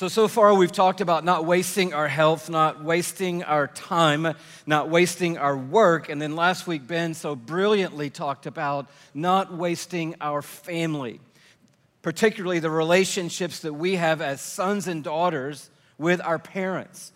So, so far we've talked about not wasting our health, not wasting our time, not wasting our work. And then last week, Ben so brilliantly talked about not wasting our family, particularly the relationships that we have as sons and daughters with our parents.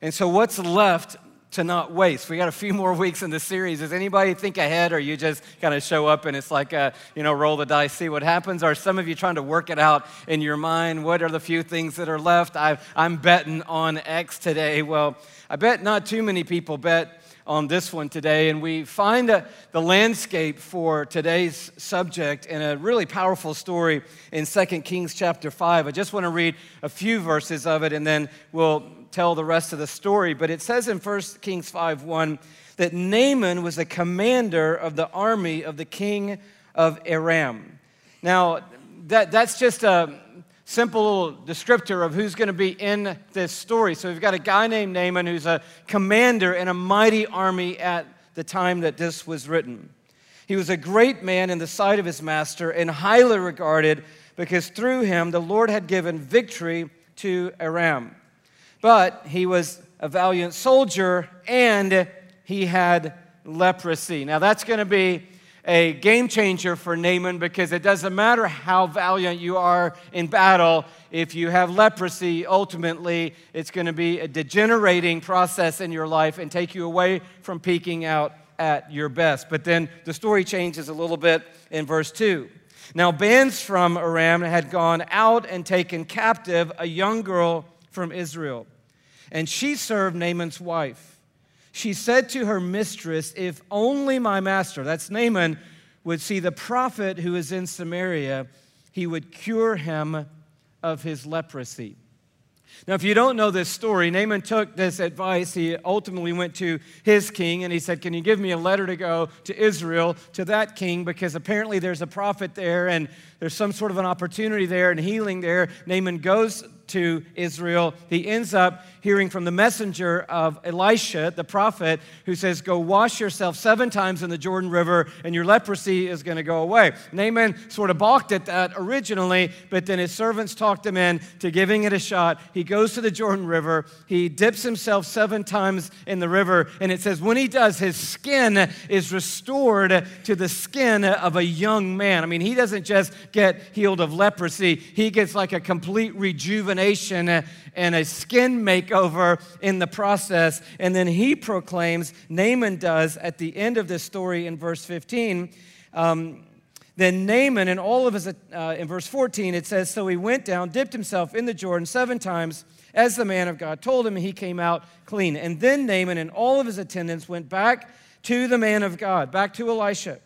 And so, what's left to not waste. We got a few more weeks in the series. Does anybody think ahead, or you just kind of show up and it's like, a, you know, roll the dice, see what happens? Or some of you trying to work it out in your mind? What are the few things that are left? I, I'm betting on X today. Well, I bet not too many people bet on this one today, and we find a, the landscape for today's subject in a really powerful story in 2 Kings chapter 5. I just want to read a few verses of it, and then we'll tell the rest of the story, but it says in 1 Kings 5 1 that Naaman was the commander of the army of the king of Aram. Now, that, that's just a simple descriptor of who's going to be in this story. So we've got a guy named Naaman who's a commander in a mighty army at the time that this was written. He was a great man in the sight of his master and highly regarded because through him the Lord had given victory to Aram but he was a valiant soldier and he had leprosy. Now, that's going to be a game changer for Naaman because it doesn't matter how valiant you are in battle. If you have leprosy, ultimately, it's going to be a degenerating process in your life and take you away from peaking out at your best. But then the story changes a little bit in verse 2. Now, bands from Aram had gone out and taken captive a young girl from Israel and she served Naaman's wife. She said to her mistress, If only my master, that's Naaman, would see the prophet who is in Samaria, he would cure him of his leprosy. Now, if you don't know this story, Naaman took this advice. He ultimately went to his king and he said, Can you give me a letter to go to Israel, to that king? Because apparently there's a prophet there and there's some sort of an opportunity there and healing there. Naaman goes to Israel. He ends up hearing from the messenger of Elisha, the prophet, who says, Go wash yourself seven times in the Jordan River, and your leprosy is going to go away. Naaman sort of balked at that originally, but then his servants talked him in to giving it a shot. He goes to the Jordan River, he dips himself seven times in the river, and it says, When he does, his skin is restored to the skin of a young man. I mean, he doesn't just get healed of leprosy, he gets like a complete rejuvenation and a skin makeover in the process. And then he proclaims, Naaman does at the end of this story in verse 15. Um, then Naaman and all of his, uh, in verse 14, it says, So he went down, dipped himself in the Jordan seven times, as the man of God told him, and he came out clean. And then Naaman and all of his attendants went back to the man of God, back to Elisha.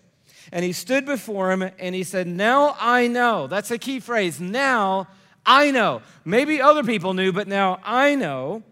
And he stood before him and he said, Now I know. That's a key phrase. Now I know. Maybe other people knew, but now I know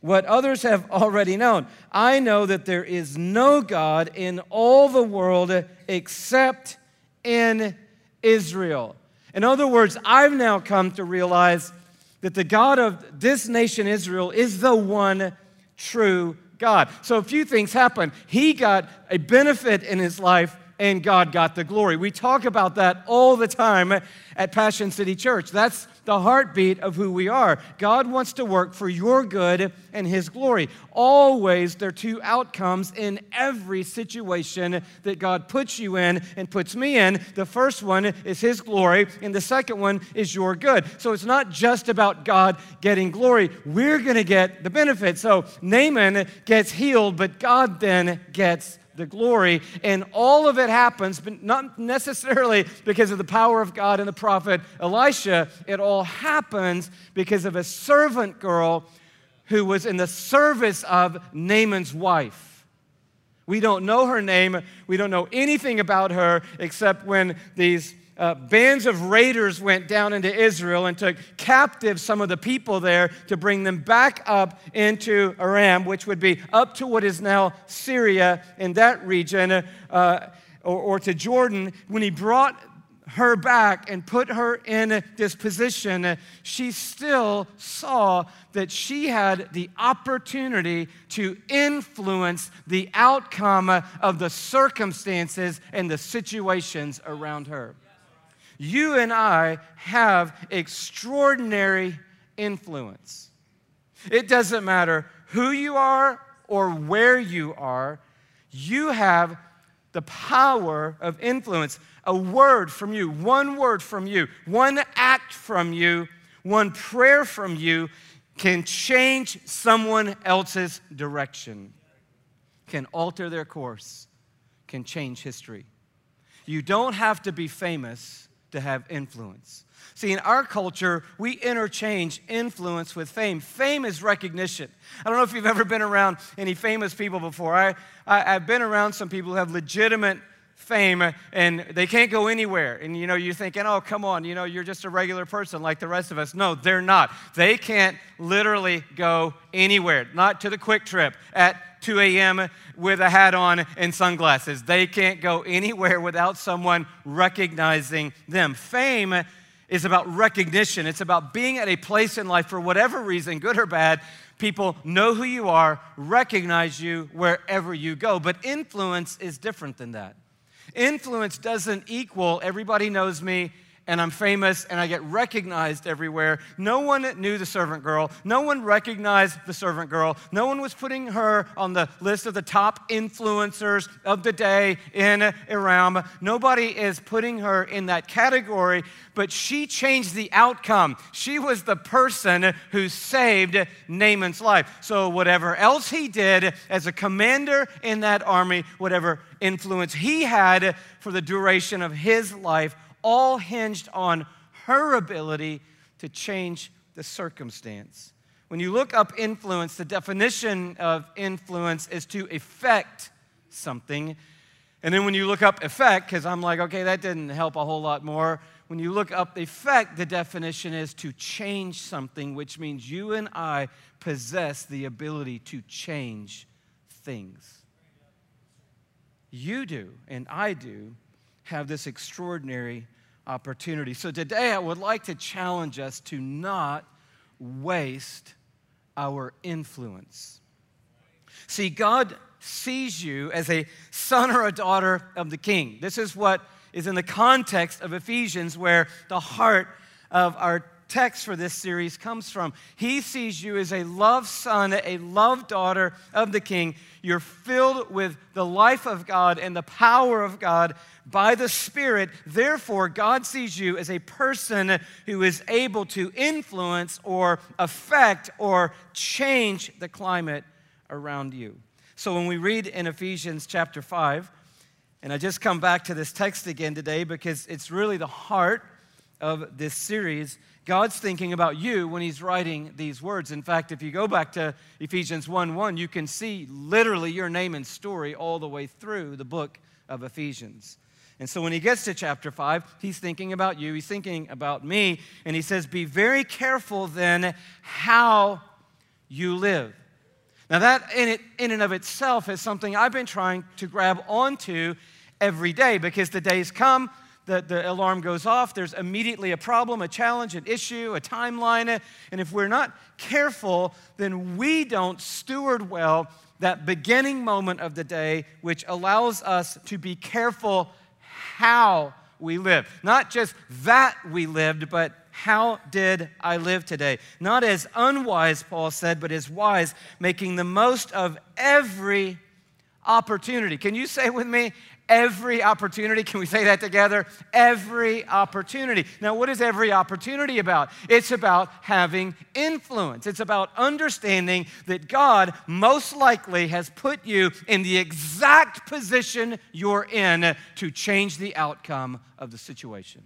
what others have already known. I know that there is no God in all the world except in Israel. In other words, I've now come to realize that the God of this nation, Israel, is the one true God. So a few things happened. He got a benefit in his life and God got the glory. We talk about that all the time at Passion City Church. That's the heartbeat of who we are. God wants to work for your good and His glory. Always, there are two outcomes in every situation that God puts you in and puts me in. The first one is His glory, and the second one is your good. So it's not just about God getting glory, we're going to get the benefit. So Naaman gets healed, but God then gets the glory. And all of it happens, but not necessarily because of the power of God and the prophet Elisha. It all happens because of a servant girl who was in the service of Naaman's wife. We don't know her name. We don't know anything about her except when these uh, bands of raiders went down into Israel and took captive some of the people there to bring them back up into Aram, which would be up to what is now Syria in that region, uh, or, or to Jordan. When he brought her back and put her in this position, she still saw that she had the opportunity to influence the outcome of the circumstances and the situations around her you and I have extraordinary influence. It doesn't matter who you are or where you are, you have the power of influence. A word from you, one word from you, one act from you, one prayer from you can change someone else's direction, can alter their course, can change history. You don't have to be famous to have influence. See, in our culture, we interchange influence with fame. Fame is recognition. I don't know if you've ever been around any famous people before. I, I, have been around some people who have legitimate fame and they can't go anywhere. And you know, you're thinking, oh, come on, you know, you're just a regular person like the rest of us. No, they're not. They can't literally go anywhere, not to the QuikTrip at 2 a.m. with a hat on and sunglasses. They can't go anywhere without someone recognizing them. Fame is about recognition, it's about being at a place in life for whatever reason, good or bad. People know who you are, recognize you wherever you go. But influence is different than that. Influence doesn't equal everybody knows me and I'm famous and I get recognized everywhere. No one knew the servant girl. No one recognized the servant girl. No one was putting her on the list of the top influencers of the day in Aram. Nobody is putting her in that category, but she changed the outcome. She was the person who saved Naaman's life. So, whatever else he did as a commander in that army, whatever influence he had for the duration of his life, all hinged on her ability to change the circumstance. When you look up influence, the definition of influence is to affect something. And then when you look up effect, because I'm like, okay, that didn't help a whole lot more. When you look up effect, the definition is to change something, which means you and I possess the ability to change things. You do, and I do, have this extraordinary opportunity. So today I would like to challenge us to not waste our influence. See, God sees you as a son or a daughter of the king. This is what is in the context of Ephesians, where the heart of our text for this series comes from. He sees you as a loved son, a loved daughter of the King. You're filled with the life of God and the power of God by the Spirit. Therefore, God sees you as a person who is able to influence or affect or change the climate around you. So when we read in Ephesians chapter 5, and I just come back to this text again today because it's really the heart of this series. God's thinking about you when He's writing these words. In fact, if you go back to Ephesians 1 1, you can see literally your name and story all the way through the book of Ephesians. And so when he gets to chapter 5, he's thinking about you, he's thinking about me, and he says, Be very careful then how you live. Now, that in, it, in and of itself is something I've been trying to grab onto every day because the days come the, the alarm goes off, there's immediately a problem, a challenge, an issue, a timeline. And if we're not careful, then we don't steward well that beginning moment of the day, which allows us to be careful how we live. Not just that we lived, but how did I live today? Not as unwise, Paul said, but as wise, making the most of every opportunity. Can you say with me, Every opportunity, can we say that together? Every opportunity. Now, what is every opportunity about? It's about having influence. It's about understanding that God most likely has put you in the exact position you're in to change the outcome of the situation.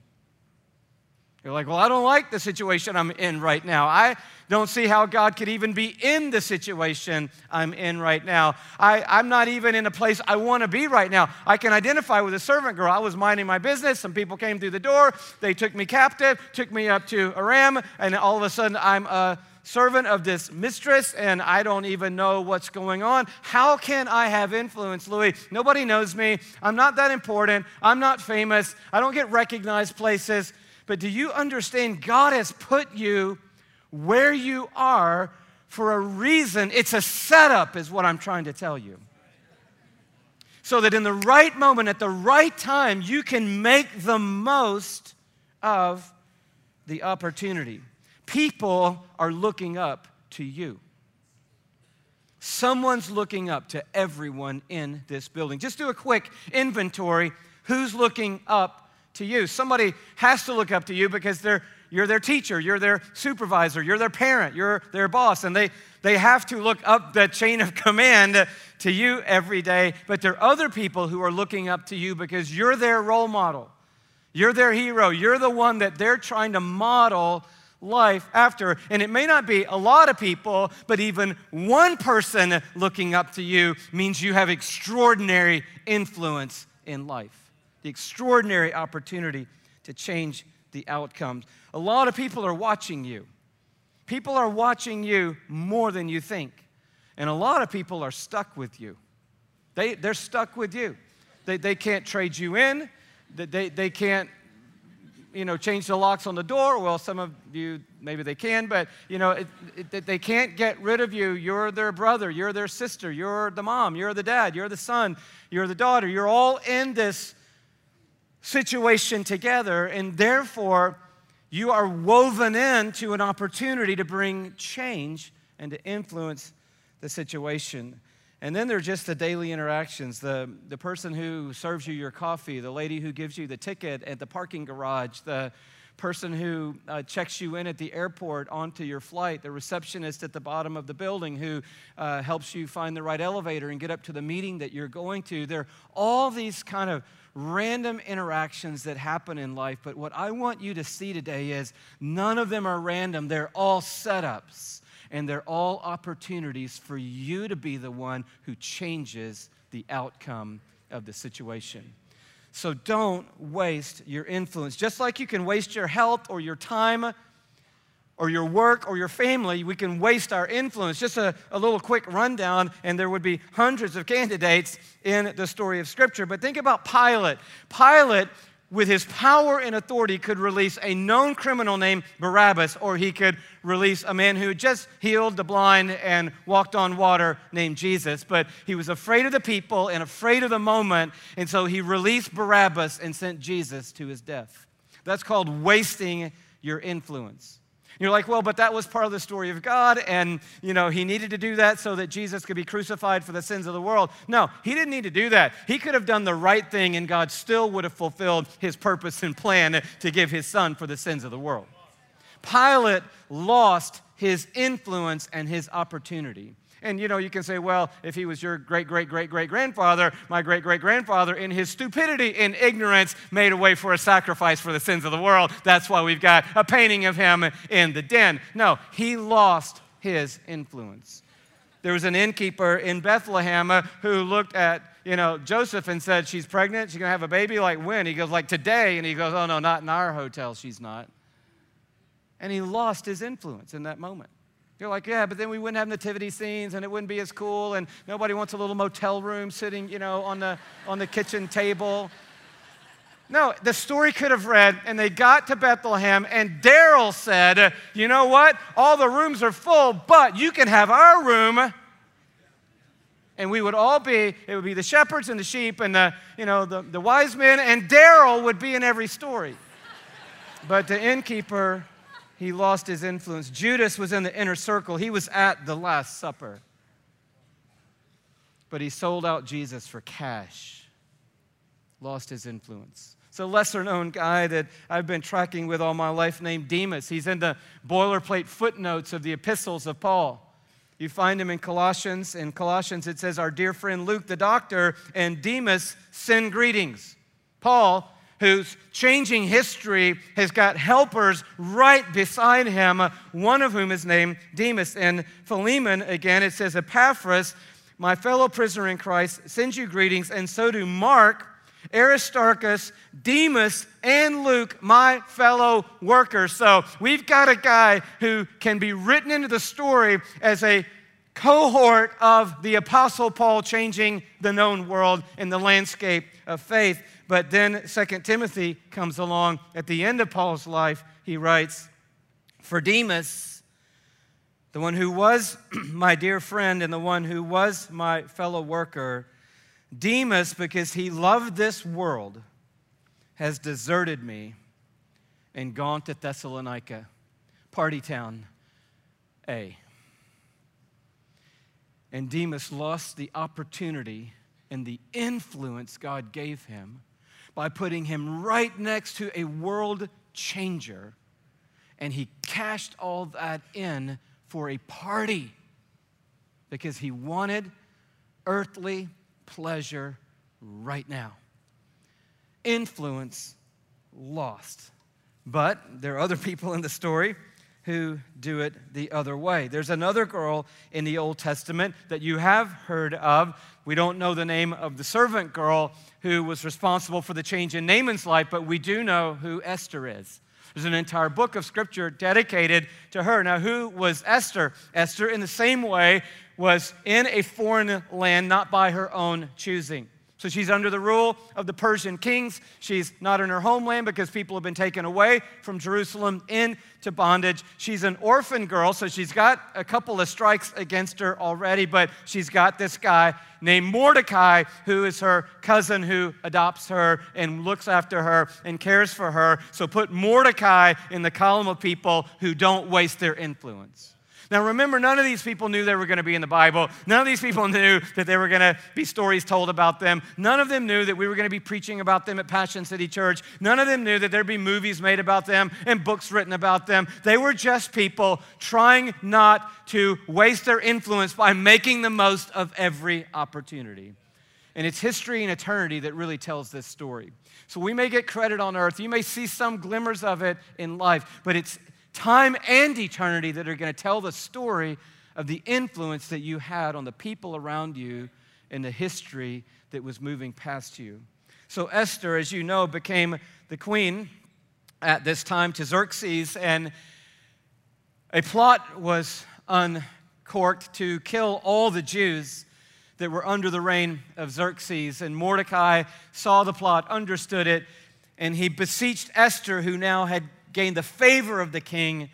You're like, well, I don't like the situation I'm in right now. I don't see how God could even be in the situation I'm in right now. I, I'm not even in a place I want to be right now. I can identify with a servant girl. I was minding my business. Some people came through the door. They took me captive, took me up to Aram, and all of a sudden I'm a servant of this mistress and I don't even know what's going on. How can I have influence, Louis? Nobody knows me. I'm not that important. I'm not famous. I don't get recognized places. But do you understand God has put you where you are for a reason? It's a setup, is what I'm trying to tell you. So that in the right moment, at the right time, you can make the most of the opportunity. People are looking up to you. Someone's looking up to everyone in this building. Just do a quick inventory. Who's looking up to you? Somebody has to look up to you because they're, you're their teacher, you're their supervisor, you're their parent, you're their boss, and they, they have to look up the chain of command to you every day. But there are other people who are looking up to you because you're their role model. You're their hero. You're the one that they're trying to model life after. And it may not be a lot of people, but even one person looking up to you means you have extraordinary influence in life, the extraordinary opportunity to change the outcomes. A lot of people are watching you. People are watching you more than you think. And a lot of people are stuck with you. They, they're stuck with you. They, they can't trade you in. They, they can't you know, change the locks on the door. Well, some of you, maybe they can, but, you know, it, it, they can't get rid of you. You're their brother, you're their sister, you're the mom, you're the dad, you're the son, you're the daughter. You're all in this situation together, and therefore, you are woven into an opportunity to bring change and to influence the situation. And then there are just the daily interactions the, the person who serves you your coffee, the lady who gives you the ticket at the parking garage, the person who uh, checks you in at the airport onto your flight, the receptionist at the bottom of the building who uh, helps you find the right elevator and get up to the meeting that you're going to. There are all these kind of random interactions that happen in life, but what I want you to see today is none of them are random, they're all setups and they're all opportunities for you to be the one who changes the outcome of the situation. So don't waste your influence. Just like you can waste your health or your time or your work or your family, we can waste our influence. Just a, a little quick rundown, and there would be hundreds of candidates in the story of Scripture. But think about Pilate. Pilate with his power and authority, could release a known criminal named Barabbas, or he could release a man who just healed the blind and walked on water named Jesus. But he was afraid of the people and afraid of the moment, and so he released Barabbas and sent Jesus to his death. That's called wasting your influence. You're like, well, but that was part of the story of God, and you know, he needed to do that so that Jesus could be crucified for the sins of the world. No, he didn't need to do that. He could have done the right thing, and God still would have fulfilled his purpose and plan to give his son for the sins of the world. Pilate lost his influence and his opportunity. And you know, you can say, well, if he was your great, great, great, great grandfather, my great, great grandfather, in his stupidity and ignorance, made a way for a sacrifice for the sins of the world. That's why we've got a painting of him in the den. No, he lost his influence. There was an innkeeper in Bethlehem uh, who looked at, you know, Joseph and said, She's pregnant, she's gonna have a baby, like when? He goes, like today. And he goes, Oh no, not in our hotel, she's not. And he lost his influence in that moment. You're like, yeah, but then we wouldn't have nativity scenes and it wouldn't be as cool and nobody wants a little motel room sitting, you know, on the, on the kitchen table. No, the story could have read, and they got to Bethlehem, and Daryl said, You know what? All the rooms are full, but you can have our room. And we would all be, it would be the shepherds and the sheep and the, you know, the, the wise men, and Daryl would be in every story. But the innkeeper he lost his influence. Judas was in the inner circle, he was at the Last Supper. But he sold out Jesus for cash, lost his influence. It's a lesser known guy that I've been tracking with all my life named Demas. He's in the boilerplate footnotes of the epistles of Paul. You find him in Colossians. In Colossians, it says, Our dear friend Luke the doctor and Demas send greetings. Paul who's changing history, has got helpers right beside him, one of whom is named Demas. And Philemon, again, it says, Epaphras, my fellow prisoner in Christ, sends you greetings, and so do Mark, Aristarchus, Demas, and Luke, my fellow workers. So we've got a guy who can be written into the story as a cohort of the Apostle Paul changing the known world in the landscape of faith. But then Second Timothy comes along at the end of Paul's life. He writes, For Demas, the one who was my dear friend and the one who was my fellow worker, Demas, because he loved this world, has deserted me and gone to Thessalonica party town A. And Demas lost the opportunity and the influence God gave him by putting him right next to a world changer. And he cashed all that in for a party because he wanted earthly pleasure right now. Influence lost. But there are other people in the story who do it the other way. There's another girl in the Old Testament that you have heard of. We don't know the name of the servant girl who was responsible for the change in Naaman's life, but we do know who Esther is. There's an entire book of scripture dedicated to her. Now, who was Esther? Esther, in the same way, was in a foreign land, not by her own choosing. So she's under the rule of the Persian kings. She's not in her homeland because people have been taken away from Jerusalem into bondage. She's an orphan girl, so she's got a couple of strikes against her already, but she's got this guy named Mordecai who is her cousin who adopts her and looks after her and cares for her. So put Mordecai in the column of people who don't waste their influence. Now, remember, none of these people knew they were going to be in the Bible. None of these people knew that there were going to be stories told about them. None of them knew that we were going to be preaching about them at Passion City Church. None of them knew that there'd be movies made about them and books written about them. They were just people trying not to waste their influence by making the most of every opportunity. And it's history and eternity that really tells this story. So we may get credit on earth. You may see some glimmers of it in life, but it's time and eternity that are going to tell the story of the influence that you had on the people around you and the history that was moving past you. So, Esther, as you know, became the queen at this time to Xerxes, and a plot was uncorked to kill all the Jews that were under the reign of Xerxes. And Mordecai saw the plot, understood it, and he beseeched Esther, who now had gained the favor of the king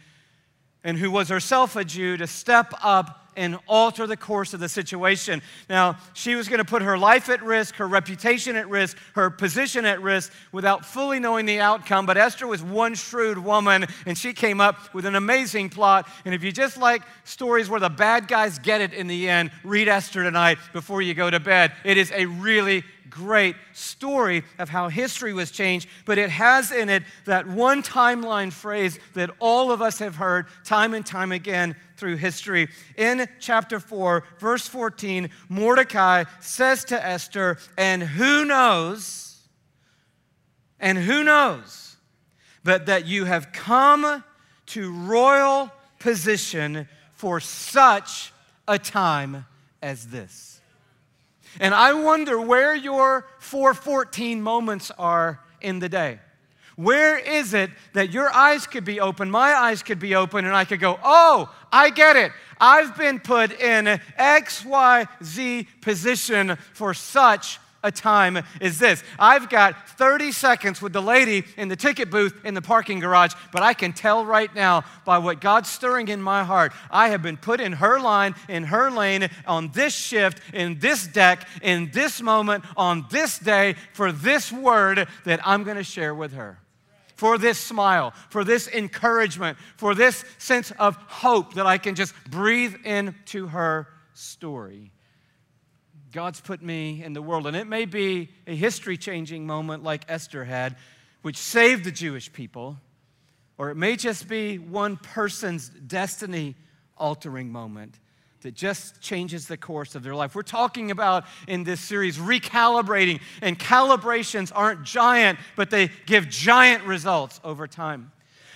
and who was herself a Jew to step up and alter the course of the situation. Now, she was going to put her life at risk, her reputation at risk, her position at risk without fully knowing the outcome. But Esther was one shrewd woman, and she came up with an amazing plot. And if you just like stories where the bad guys get it in the end, read Esther tonight before you go to bed. It is a really great story of how history was changed, but it has in it that one timeline phrase that all of us have heard time and time again through history. In chapter 4, verse 14, Mordecai says to Esther, And who knows, and who knows, but that you have come to royal position for such a time as this. And I wonder where your 414 moments are in the day. Where is it that your eyes could be open, my eyes could be open, and I could go, oh, I get it. I've been put in XYZ position for such a time is this. I've got 30 seconds with the lady in the ticket booth in the parking garage, but I can tell right now by what God's stirring in my heart, I have been put in her line, in her lane, on this shift, in this deck, in this moment, on this day, for this word that I'm going to share with her for this smile, for this encouragement, for this sense of hope that I can just breathe into her story. God's put me in the world. And it may be a history changing moment like Esther had, which saved the Jewish people, or it may just be one person's destiny altering moment that just changes the course of their life. We're talking about in this series recalibrating, and calibrations aren't giant, but they give giant results over time.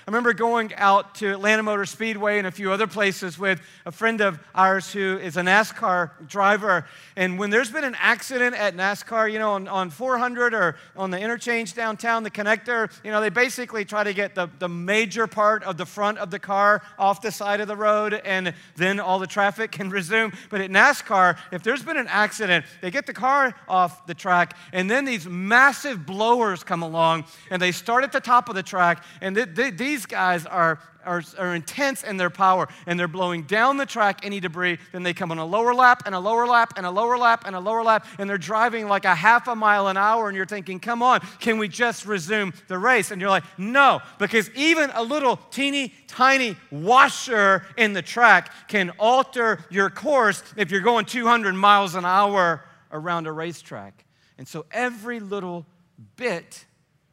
I remember going out to Atlanta Motor Speedway and a few other places with a friend of ours who is a NASCAR driver. And when there's been an accident at NASCAR, you know, on, on 400 or on the interchange downtown, the connector, you know, they basically try to get the, the major part of the front of the car off the side of the road and then all the traffic can resume. But at NASCAR, if there's been an accident, they get the car off the track and then these massive blowers come along and they start at the top of the track. And th- th- these these guys are, are, are intense in their power and they're blowing down the track any debris. Then they come on a lower lap and a lower lap and a lower lap and a lower lap and they're driving like a half a mile an hour and you're thinking, come on, can we just resume the race? And you're like, no, because even a little teeny tiny washer in the track can alter your course if you're going 200 miles an hour around a racetrack. And so every little bit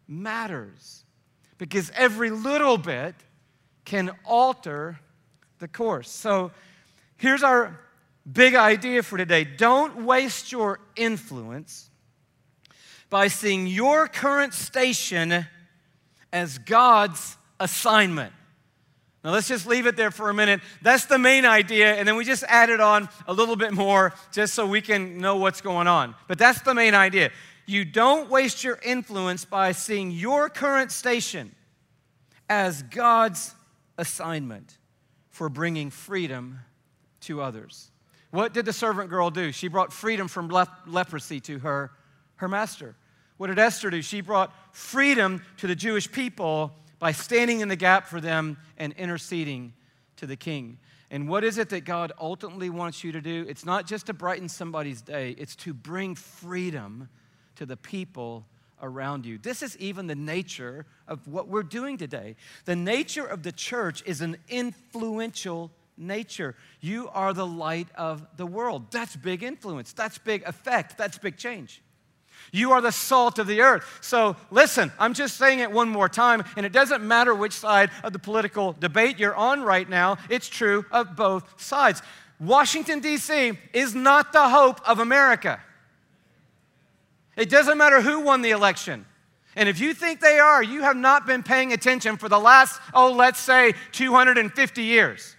matters because every little bit can alter the course. So here's our big idea for today don't waste your influence by seeing your current station as God's assignment. Now, let's just leave it there for a minute. That's the main idea, and then we just added on a little bit more just so we can know what's going on. But that's the main idea. You don't waste your influence by seeing your current station as God's assignment for bringing freedom to others. What did the servant girl do? She brought freedom from leprosy to her, her master. What did Esther do? She brought freedom to the Jewish people by standing in the gap for them and interceding to the king. And what is it that God ultimately wants you to do? It's not just to brighten somebody's day, it's to bring freedom to the people around you. This is even the nature of what we're doing today. The nature of the church is an influential nature. You are the light of the world. That's big influence, that's big effect, that's big change. You are the salt of the earth. So listen, I'm just saying it one more time, and it doesn't matter which side of the political debate you're on right now, it's true of both sides. Washington, D.C. is not the hope of America. It doesn't matter who won the election. And if you think they are, you have not been paying attention for the last, oh, let's say 250 years.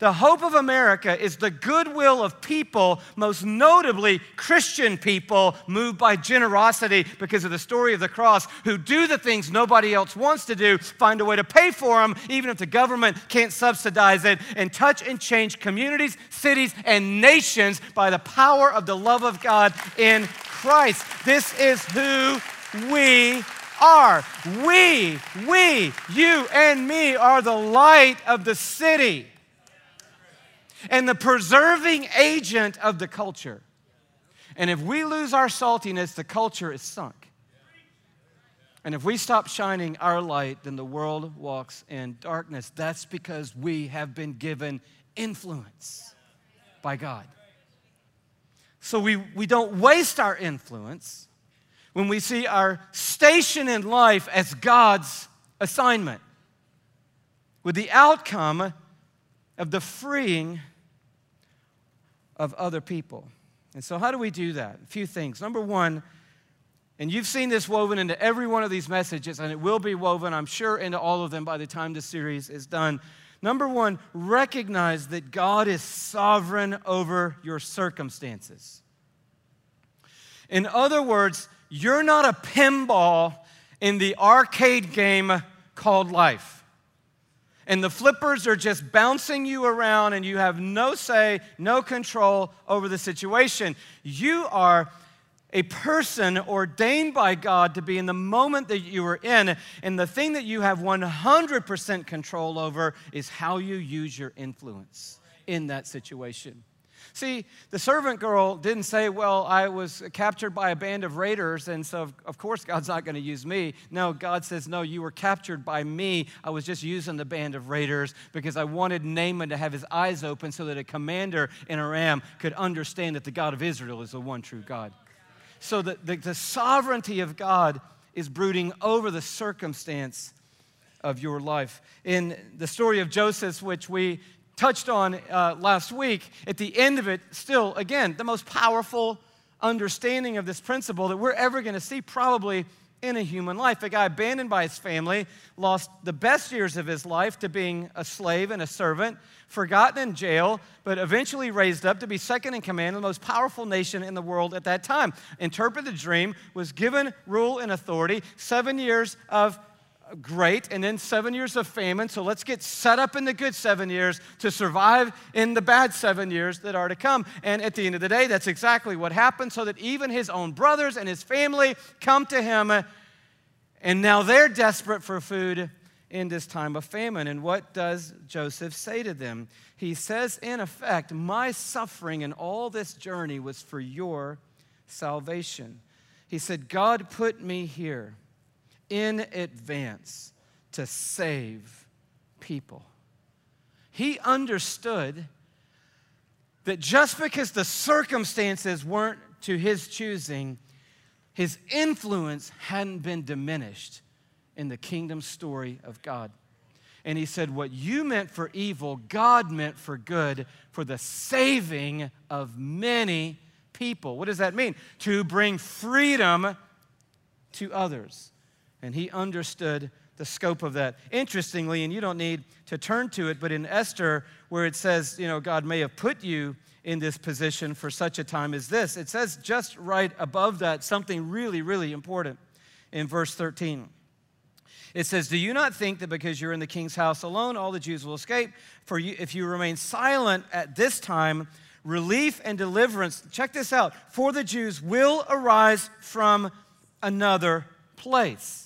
The hope of America is the goodwill of people, most notably Christian people, moved by generosity because of the story of the cross, who do the things nobody else wants to do, find a way to pay for them, even if the government can't subsidize it, and touch and change communities, cities, and nations by the power of the love of God in Christ. This is who we are. We, we, you and me are the light of the city and the preserving agent of the culture. And if we lose our saltiness, the culture is sunk. And if we stop shining our light, then the world walks in darkness. That's because we have been given influence by God. So we, we don't waste our influence when we see our station in life as God's assignment, with the outcome of the freeing of other people. And so, how do we do that? A few things. Number one, and you've seen this woven into every one of these messages, and it will be woven, I'm sure, into all of them by the time this series is done. Number one, recognize that God is sovereign over your circumstances. In other words, you're not a pinball in the arcade game called life and the flippers are just bouncing you around and you have no say, no control over the situation. You are a person ordained by God to be in the moment that you are in, and the thing that you have 100% control over is how you use your influence in that situation. See, the servant girl didn't say, Well, I was captured by a band of raiders, and so of course God's not going to use me. No, God says, No, you were captured by me. I was just using the band of raiders because I wanted Naaman to have his eyes open so that a commander in Aram could understand that the God of Israel is the one true God. So the, the, the sovereignty of God is brooding over the circumstance of your life. In the story of Joseph, which we touched on uh, last week, at the end of it, still, again, the most powerful understanding of this principle that we're ever going to see probably in a human life. A guy abandoned by his family, lost the best years of his life to being a slave and a servant, forgotten in jail, but eventually raised up to be second in command of the most powerful nation in the world at that time. Interpreted the dream, was given rule and authority, seven years of great, and then seven years of famine. So let's get set up in the good seven years to survive in the bad seven years that are to come. And at the end of the day, that's exactly what happened, so that even his own brothers and his family come to him, and now they're desperate for food. in this time of famine. And what does Joseph say to them? He says, in effect, My suffering in all this journey was for your salvation. He said, God put me here in advance to save people. He understood that just because the circumstances weren't to his choosing, his influence hadn't been diminished in the kingdom story of God. And he said, What you meant for evil, God meant for good, for the saving of many people. What does that mean? To bring freedom to others. And he understood the scope of that. Interestingly, and you don't need to turn to it, but in Esther, where it says, you know, God may have put you in this position for such a time as this, it says just right above that something really, really important in verse 13. It says, Do you not think that because you're in the king's house alone, all the Jews will escape? For you, if you remain silent at this time, relief and deliverance, check this out, for the Jews will arise from another place.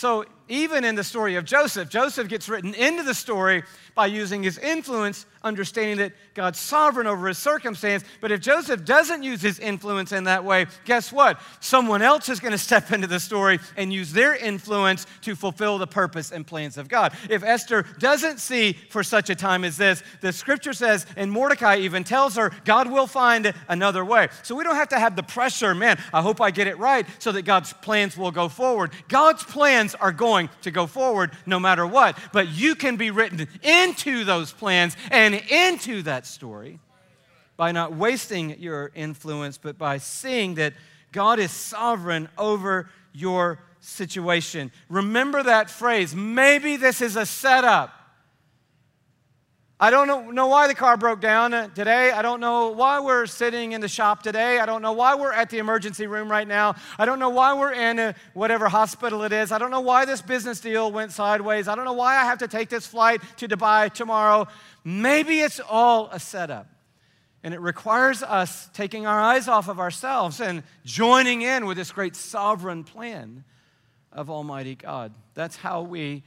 So even in the story of Joseph, Joseph gets written into the story by using his influence, understanding that God's sovereign over his circumstance. But if Joseph doesn't use his influence in that way, guess what? Someone else is going to step into the story and use their influence to fulfill the purpose and plans of God. If Esther doesn't see for such a time as this, the scripture says, and Mordecai even tells her, God will find another way. So we don't have to have the pressure, man, I hope I get it right so that God's plans will go forward. God's plans are going to go forward no matter what. But you can be written into those plans and into that story by not wasting your influence, but by seeing that God is sovereign over your situation. Remember that phrase. Maybe this is a setup. I don't know, why the car broke down uh, today. I don't know why we're sitting in the shop today. I don't know why we're at the emergency room right now. I don't know why we're in uh, whatever hospital it is. I don't know why this business deal went sideways. I don't know why I have to take this flight to Dubai tomorrow. Maybe it's all a setup. And it requires us taking our eyes off of ourselves and joining in with this great sovereign plan of Almighty God. That's how we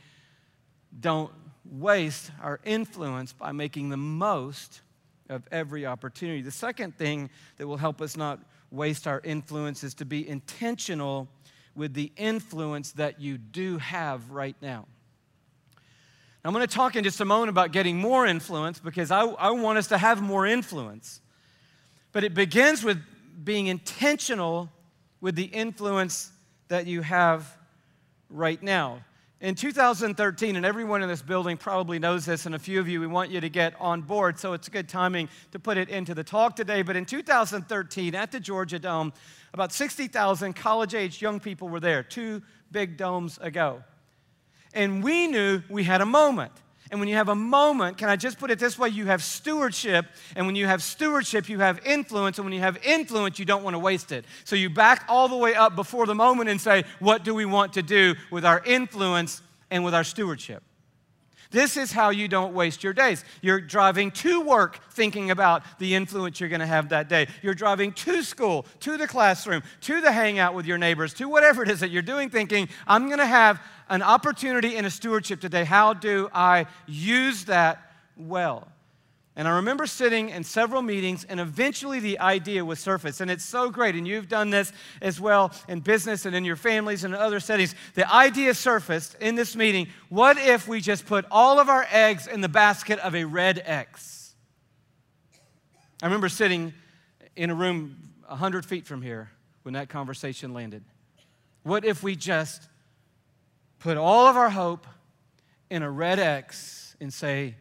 don't waste our influence by making the most of every opportunity. The second thing that will help us not waste our influence is to be intentional with the influence that you do have right now. I'm going to talk in just a moment about getting more influence because I, I want us to have more influence. But it begins with being intentional with the influence that you have right now. In 2013, and everyone in this building probably knows this, and a few of you, we want you to get on board, so it's good timing to put it into the talk today. But in 2013, at the Georgia Dome, about 60,000 college age young people were there, two big domes ago. And we knew we had a moment. And when you have a moment, can I just put it this way? You have stewardship. And when you have stewardship, you have influence. And when you have influence, you don't want to waste it. So you back all the way up before the moment and say, what do we want to do with our influence and with our stewardship? This is how you don't waste your days. You're driving to work thinking about the influence you're going to have that day. You're driving to school, to the classroom, to the hangout with your neighbors, to whatever it is that you're doing, thinking, I'm going to have an opportunity in a stewardship today. How do I use that well? And I remember sitting in several meetings, and eventually the idea was surfaced. And it's so great, and you've done this as well in business and in your families and in other settings. The idea surfaced in this meeting what if we just put all of our eggs in the basket of a red X? I remember sitting in a room 100 feet from here when that conversation landed. What if we just put all of our hope in a red X and say,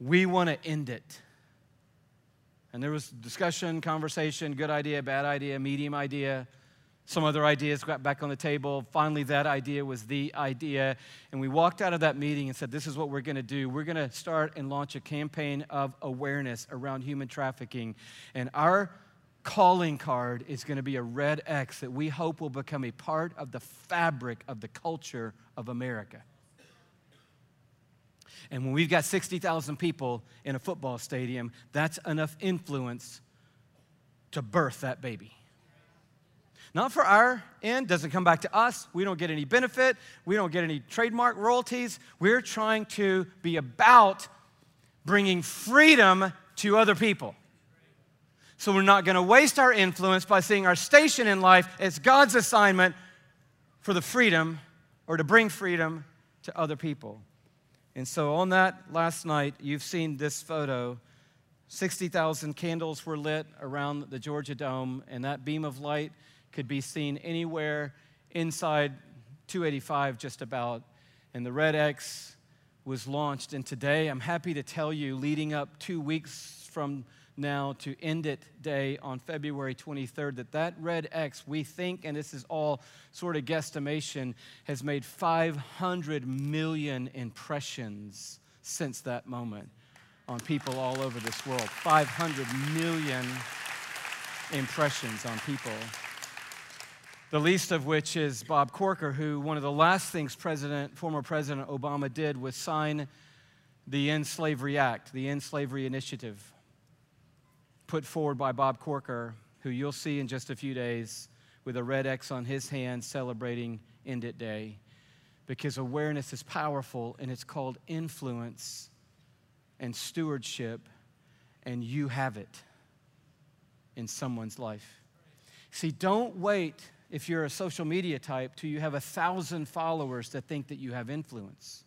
we want to end it. And there was discussion, conversation, good idea, bad idea, medium idea. Some other ideas got back on the table. Finally, that idea was the idea. And we walked out of that meeting and said, This is what we're going to do. We're going to start and launch a campaign of awareness around human trafficking. And our calling card is going to be a red X that we hope will become a part of the fabric of the culture of America. And when we've got 60,000 people in a football stadium, that's enough influence to birth that baby. Not for our end, doesn't come back to us. We don't get any benefit. We don't get any trademark royalties. We're trying to be about bringing freedom to other people. So we're not going to waste our influence by seeing our station in life as God's assignment for the freedom or to bring freedom to other people. And so on that last night, you've seen this photo. 60,000 candles were lit around the Georgia Dome, and that beam of light could be seen anywhere inside 285, just about. And the Red X was launched. And today, I'm happy to tell you, leading up two weeks from now to End It Day on February 23rd, that that red X, we think, and this is all sort of guesstimation, has made 500 million impressions since that moment on people all over this world. 500 million impressions on people. The least of which is Bob Corker, who one of the last things President, former President Obama did was sign the End Slavery Act, the End Slavery Initiative put forward by Bob Corker, who you'll see in just a few days with a red X on his hand celebrating End It Day. Because awareness is powerful and it's called influence and stewardship, and you have it in someone's life. See, don't wait if you're a social media type till you have a thousand followers that think that you have influence.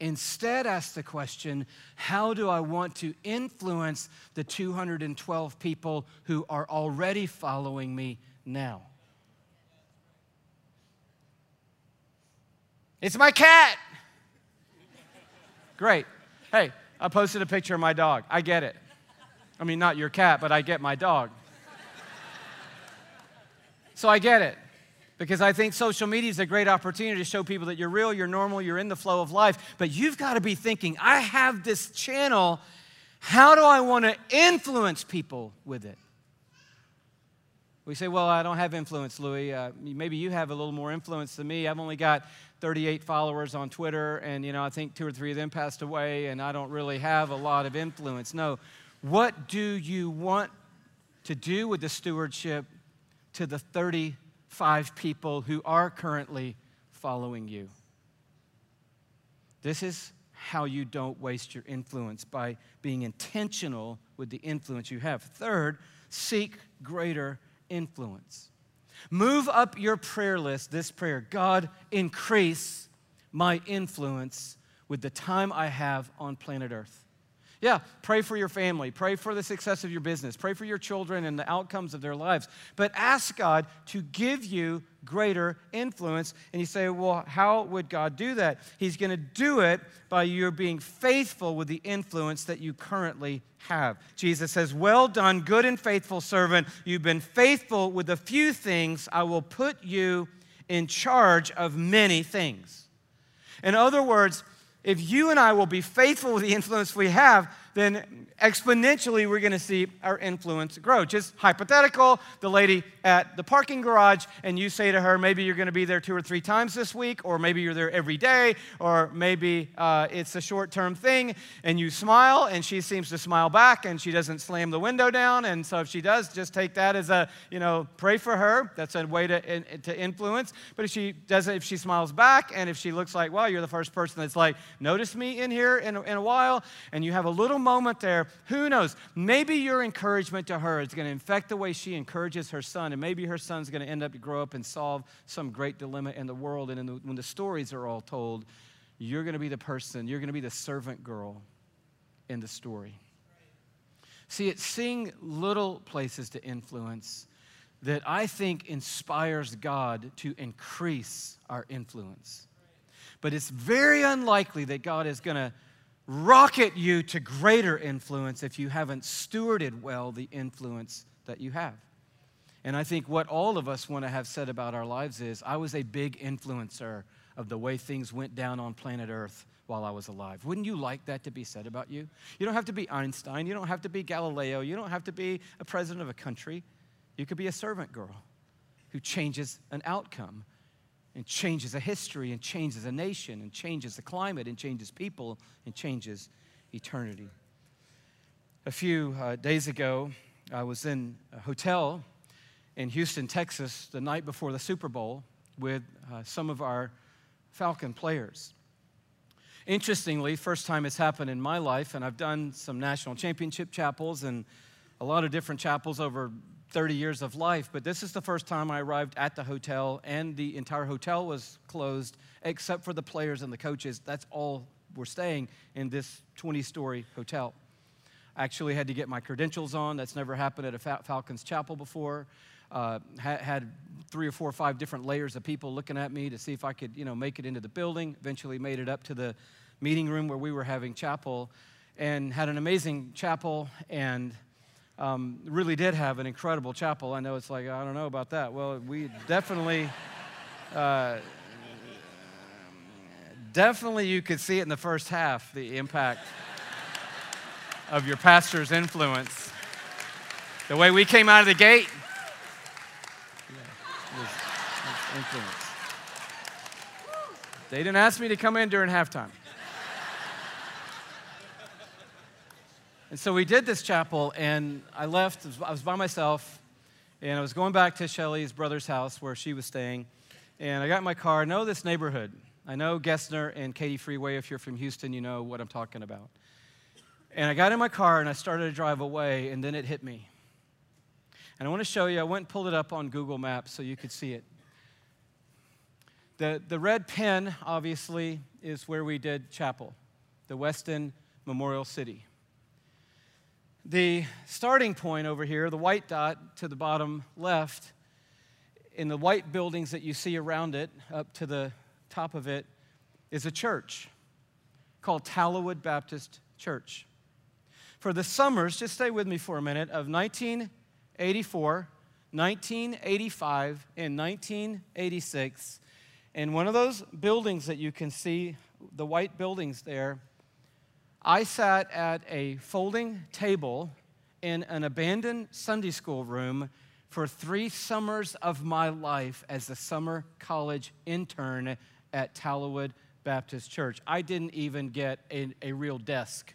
Instead, ask the question how do I want to influence the 212 people who are already following me now? It's my cat. Great. Hey, I posted a picture of my dog. I get it. I mean, not your cat, but I get my dog. So I get it because I think social media is a great opportunity to show people that you're real, you're normal, you're in the flow of life. But you've got to be thinking, I have this channel. How do I want to influence people with it? We say, Well, I don't have influence, Louie. Uh, maybe you have a little more influence than me. I've only got 38 followers on Twitter, and you know, I think two or three of them passed away, and I don't really have a lot of influence. No. What do you want to do with the stewardship to the 30 five people who are currently following you. This is how you don't waste your influence by being intentional with the influence you have. Third, seek greater influence. Move up your prayer list this prayer God, increase my influence with the time I have on planet Earth. Yeah, pray for your family, pray for the success of your business, pray for your children and the outcomes of their lives. But ask God to give you greater influence. And you say, well, how would God do that? He's going to do it by your being faithful with the influence that you currently have. Jesus says, Well done, good and faithful servant. You've been faithful with a few things. I will put you in charge of many things. In other words, if you and I will be faithful with the influence we have, then exponentially we're going to see our influence grow. Just hypothetical, the lady at the parking garage, and you say to her, maybe you're going to be there two or three times this week, or maybe you're there every day, or maybe uh, it's a short term thing, and you smile, and she seems to smile back, and she doesn't slam the window down. And so if she does, just take that as a, you know, pray for her. That's a way to, in, to influence. But if she doesn't, if she smiles back, and if she looks like, well, you're the first person that's like, notice me in here in, in a while, and you have a little moment there, who knows? Maybe your encouragement to her is going to infect the way she encourages her son, and maybe her son's going to end up to grow up and solve some great dilemma in the world. And the, when the stories are all told, you're going to be the person, you're going to be the servant girl in the story. See, it's seeing little places to influence that I think inspires God to increase our influence. But it's very unlikely that God is going to rocket you to greater influence if you haven't stewarded well the influence that you have. And I think what all of us want to have said about our lives is I was a big influencer of the way things went down on planet Earth while I was alive. Wouldn't you like that to be said about you? You don't have to be Einstein, you don't have to be Galileo, you don't have to be a president of a country. You could be a servant girl who changes an outcome and changes a history and changes a nation and changes the climate and changes people and changes eternity. A few uh, days ago, I was in a hotel in Houston, Texas, the night before the Super Bowl with uh, some of our Falcon players. Interestingly, first time it's happened in my life, and I've done some national championship chapels and a lot of different chapels over 30 years of life, but this is the first time I arrived at the hotel, and the entire hotel was closed except for the players and the coaches. That's all were staying in this 20 story hotel. I actually had to get my credentials on. That's never happened at a Falcons chapel before. Uh, had, had three or four or five different layers of people looking at me to see if I could, you know, make it into the building. Eventually made it up to the meeting room where we were having chapel and had an amazing chapel and um, really did have an incredible chapel. I know it's like, I don't know about that. Well, we definitely, uh, definitely you could see it in the first half, the impact of your pastor's influence. The way we came out of the gate, influence. They didn't ask me to come in during halftime. And so we did this chapel, and I left. I was by myself, and I was going back to Shelly's brother's house where she was staying. And I got in my car. I know this neighborhood. I know Gessner and Katy Freeway. If you're from Houston, you know what I'm talking about. And I got in my car and I started to drive away, and then it hit me. And I want to show you, I went and pulled it up on Google Maps so you could see it. The, the red pen, obviously, is where we did chapel, the Westin Memorial City. The starting point over here, the white dot to the bottom left, in the white buildings that you see around it, up to the top of it, is a church called Tallowood Baptist Church. For the summers, just stay with me for a minute, of 1984, 1985, and 1986, in one of those buildings that you can see, the white buildings there, I sat at a folding table in an abandoned Sunday school room for three summers of my life as a summer college intern at Tallowood Baptist Church. I didn't even get a, a real desk.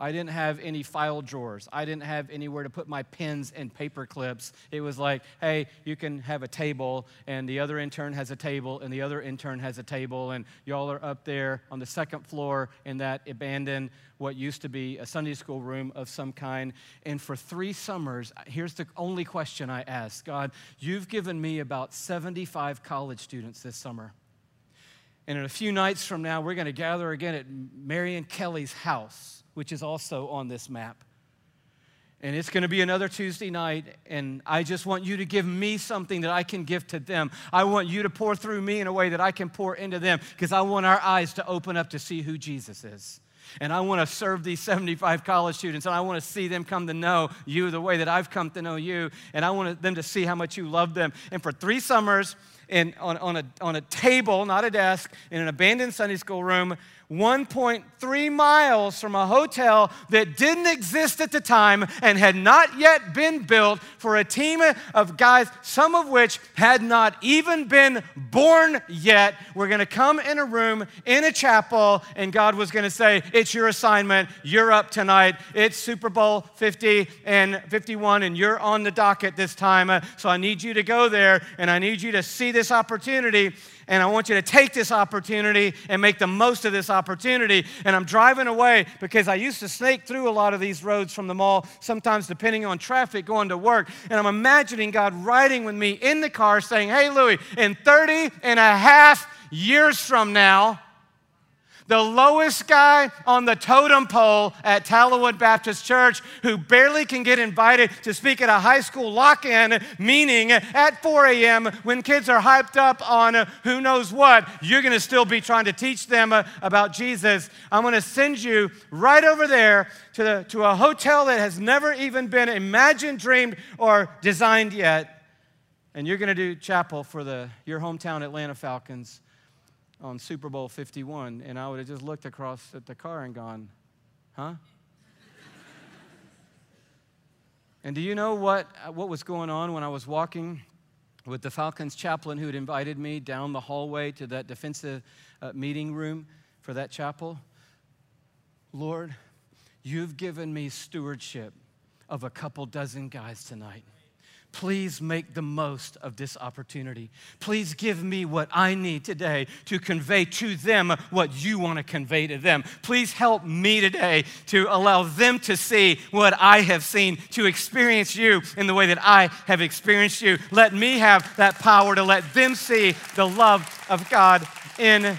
I didn't have any file drawers. I didn't have anywhere to put my pens and paper clips. It was like, hey, you can have a table, and the other intern has a table, and the other intern has a table, and y'all are up there on the second floor in that abandoned, what used to be a Sunday school room of some kind. And for three summers, here's the only question I ask God, you've given me about 75 college students this summer. And in a few nights from now, we're going to gather again at Marion Kelly's house which is also on this map. And it's going to be another Tuesday night, and I just want you to give me something that I can give to them. I want you to pour through me in a way that I can pour into them because I want our eyes to open up to see who Jesus is. And I want to serve these 75 college students, and I want to see them come to know you the way that I've come to know you, and I want them to see how much you love them. And for three summers, in, on, on, a, on a table, not a desk, in an abandoned Sunday school room, 1.3 miles from a hotel that didn't exist at the time and had not yet been built for a team of guys, some of which had not even been born yet. We're going to come in a room in a chapel, and God was going to say, It's your assignment. You're up tonight. It's Super Bowl 50 and 51, and you're on the docket this time. So I need you to go there, and I need you to see this opportunity and I want you to take this opportunity and make the most of this opportunity. And I'm driving away because I used to snake through a lot of these roads from the mall, sometimes depending on traffic going to work. And I'm imagining God riding with me in the car saying, Hey, Louie, in 30 and a half years from now, the lowest guy on the totem pole at Tallowood Baptist Church who barely can get invited to speak at a high school lock in meeting at 4 a.m. when kids are hyped up on who knows what. You're going to still be trying to teach them uh, about Jesus. I'm going to send you right over there to, the, to a hotel that has never even been imagined, dreamed, or designed yet. And you're going to do chapel for the, your hometown Atlanta Falcons on Super Bowl 51, and I would have just looked across at the car and gone, huh? and do you know what, what was going on when I was walking with the Falcons chaplain who had invited me down the hallway to that defensive uh, meeting room for that chapel? Lord, you've given me stewardship of a couple dozen guys tonight. Please make the most of this opportunity. Please give me what I need today to convey to them what you want to convey to them. Please help me today to allow them to see what I have seen, to experience you in the way that I have experienced you. Let me have that power to let them see the love of God in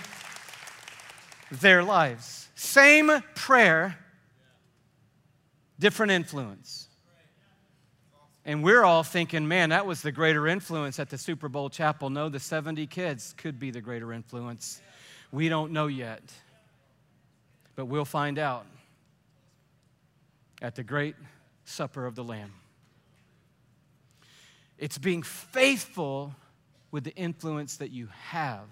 their lives. Same prayer, different influence. And we're all thinking, man, that was the greater influence at the Super Bowl chapel. No, the 70 kids could be the greater influence. We don't know yet. But we'll find out at the great supper of the Lamb. It's being faithful with the influence that you have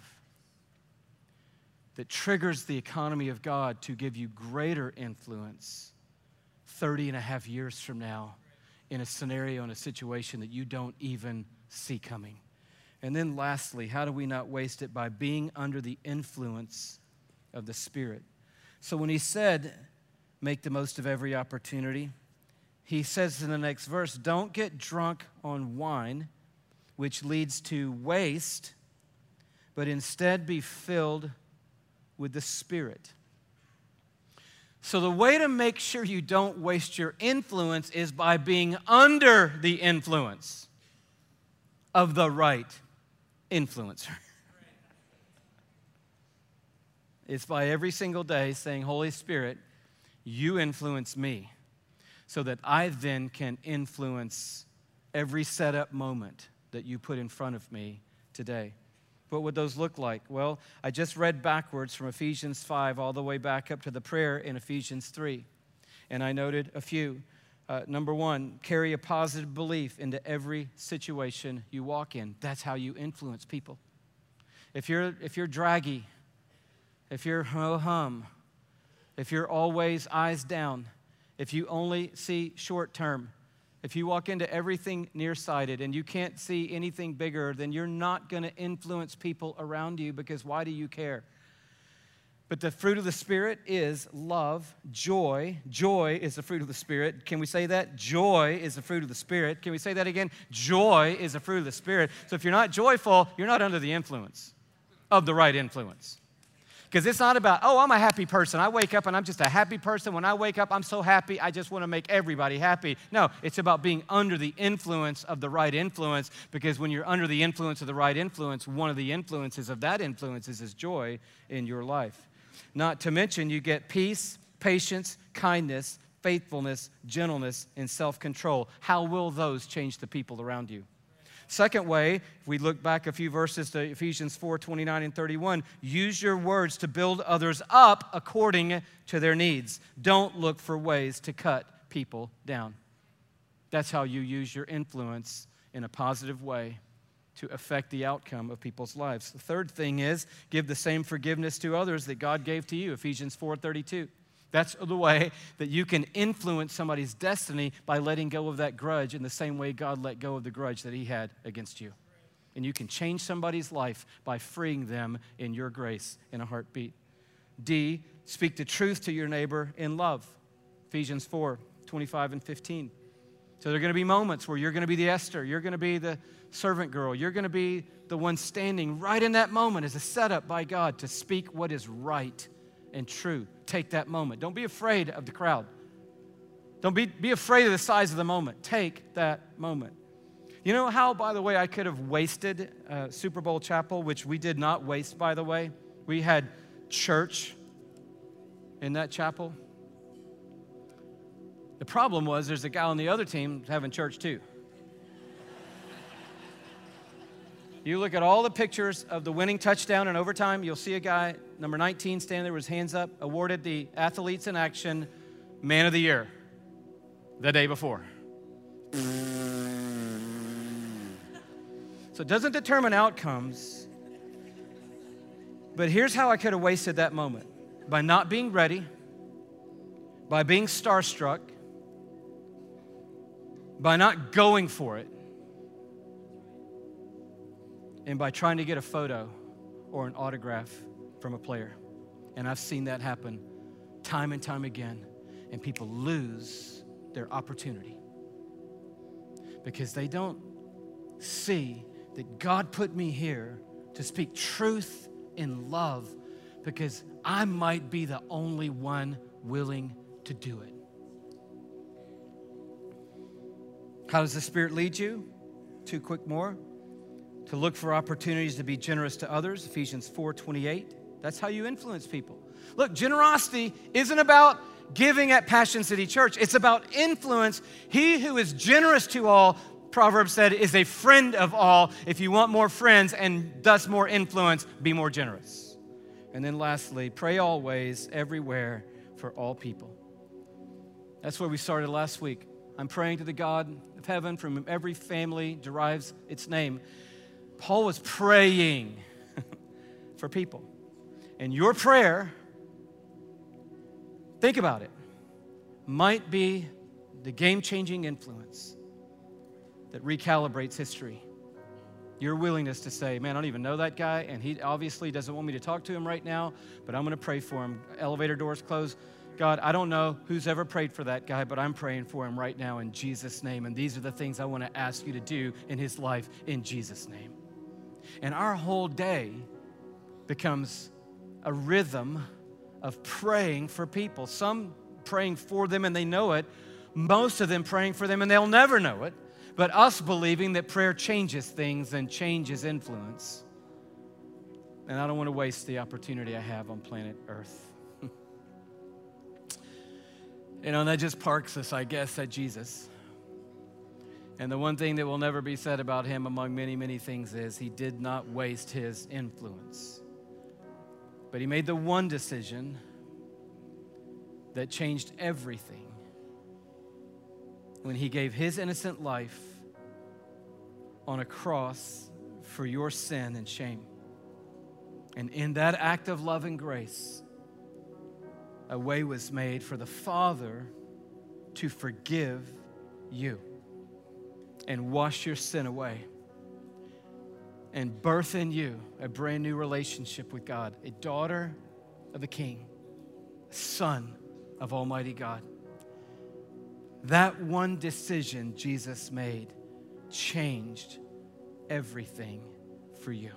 that triggers the economy of God to give you greater influence 30 and a half years from now in a scenario, in a situation that you don't even see coming. And then, lastly, how do we not waste it? By being under the influence of the Spirit. So, when he said, make the most of every opportunity, he says in the next verse, don't get drunk on wine, which leads to waste, but instead be filled with the Spirit. So, the way to make sure you don't waste your influence is by being under the influence of the right influencer. it's by every single day saying, Holy Spirit, you influence me so that I then can influence every setup moment that you put in front of me today. What would those look like? Well, I just read backwards from Ephesians 5 all the way back up to the prayer in Ephesians 3. And I noted a few. Uh, number one, carry a positive belief into every situation you walk in. That's how you influence people. If you're, if you're draggy, if you're ho hum, if you're always eyes down, if you only see short term, if you walk into everything nearsighted and you can't see anything bigger, then you're not going to influence people around you because why do you care? But the fruit of the Spirit is love, joy. Joy is the fruit of the Spirit. Can we say that? Joy is the fruit of the Spirit. Can we say that again? Joy is the fruit of the Spirit. So if you're not joyful, you're not under the influence of the right influence. Because it's not about, oh, I'm a happy person. I wake up and I'm just a happy person. When I wake up, I'm so happy. I just want to make everybody happy. No, it's about being under the influence of the right influence. Because when you're under the influence of the right influence, one of the influences of that influence is joy in your life. Not to mention, you get peace, patience, kindness, faithfulness, gentleness, and self control. How will those change the people around you? Second way, if we look back a few verses to Ephesians 4 29 and 31, use your words to build others up according to their needs. Don't look for ways to cut people down. That's how you use your influence in a positive way to affect the outcome of people's lives. The third thing is give the same forgiveness to others that God gave to you, Ephesians 4:32. That's the way that you can influence somebody's destiny by letting go of that grudge in the same way God let go of the grudge that He had against you. And you can change somebody's life by freeing them in your grace in a heartbeat. D, speak the truth to your neighbor in love. Ephesians 4 25 and 15. So there are going to be moments where you're going to be the Esther, you're going to be the servant girl, you're going to be the one standing right in that moment as a setup by God to speak what is right and true. Take that moment. Don't be afraid of the crowd. Don't be, be afraid of the size of the moment. Take that moment. You know how, by the way, I could have wasted uh, Super Bowl chapel, which we did not waste, by the way? We had church in that chapel. The problem was there's a guy on the other team having church too. You look at all the pictures of the winning touchdown and overtime, you'll see a guy, number 19, standing there with hands up, awarded the Athletes in Action Man of the Year the day before. So it doesn't determine outcomes. But here's how I could have wasted that moment by not being ready, by being starstruck, by not going for it and by trying to get a photo or an autograph from a player. And I've seen that happen time and time again, and people lose their opportunity because they don't see that God put me here to speak truth in love because I might be the only one willing to do it. How does the Spirit lead you? Two quick more. To look for opportunities to be generous to others, Ephesians 4 28. That's how you influence people. Look, generosity isn't about giving at Passion City Church, it's about influence. He who is generous to all, Proverbs said, is a friend of all. If you want more friends and thus more influence, be more generous. And then lastly, pray always, everywhere, for all people. That's where we started last week. I'm praying to the God of heaven from whom every family derives its name. Paul was praying for people. And your prayer, think about it, might be the game changing influence that recalibrates history. Your willingness to say, man, I don't even know that guy, and he obviously doesn't want me to talk to him right now, but I'm going to pray for him. Elevator doors close. God, I don't know who's ever prayed for that guy, but I'm praying for him right now in Jesus' name. And these are the things I want to ask you to do in his life in Jesus' name. And our whole day becomes a rhythm of praying for people. Some praying for them and they know it, most of them praying for them and they'll never know it, but us believing that prayer changes things and changes influence. And I don't want to waste the opportunity I have on planet Earth. You know, and that just parks us, I guess, at Jesus. And the one thing that will never be said about him, among many, many things, is he did not waste his influence. But he made the one decision that changed everything when he gave his innocent life on a cross for your sin and shame. And in that act of love and grace, a way was made for the Father to forgive you and wash your sin away and birth in you a brand new relationship with God, a daughter of the King, a son of Almighty God. That one decision Jesus made changed everything for you.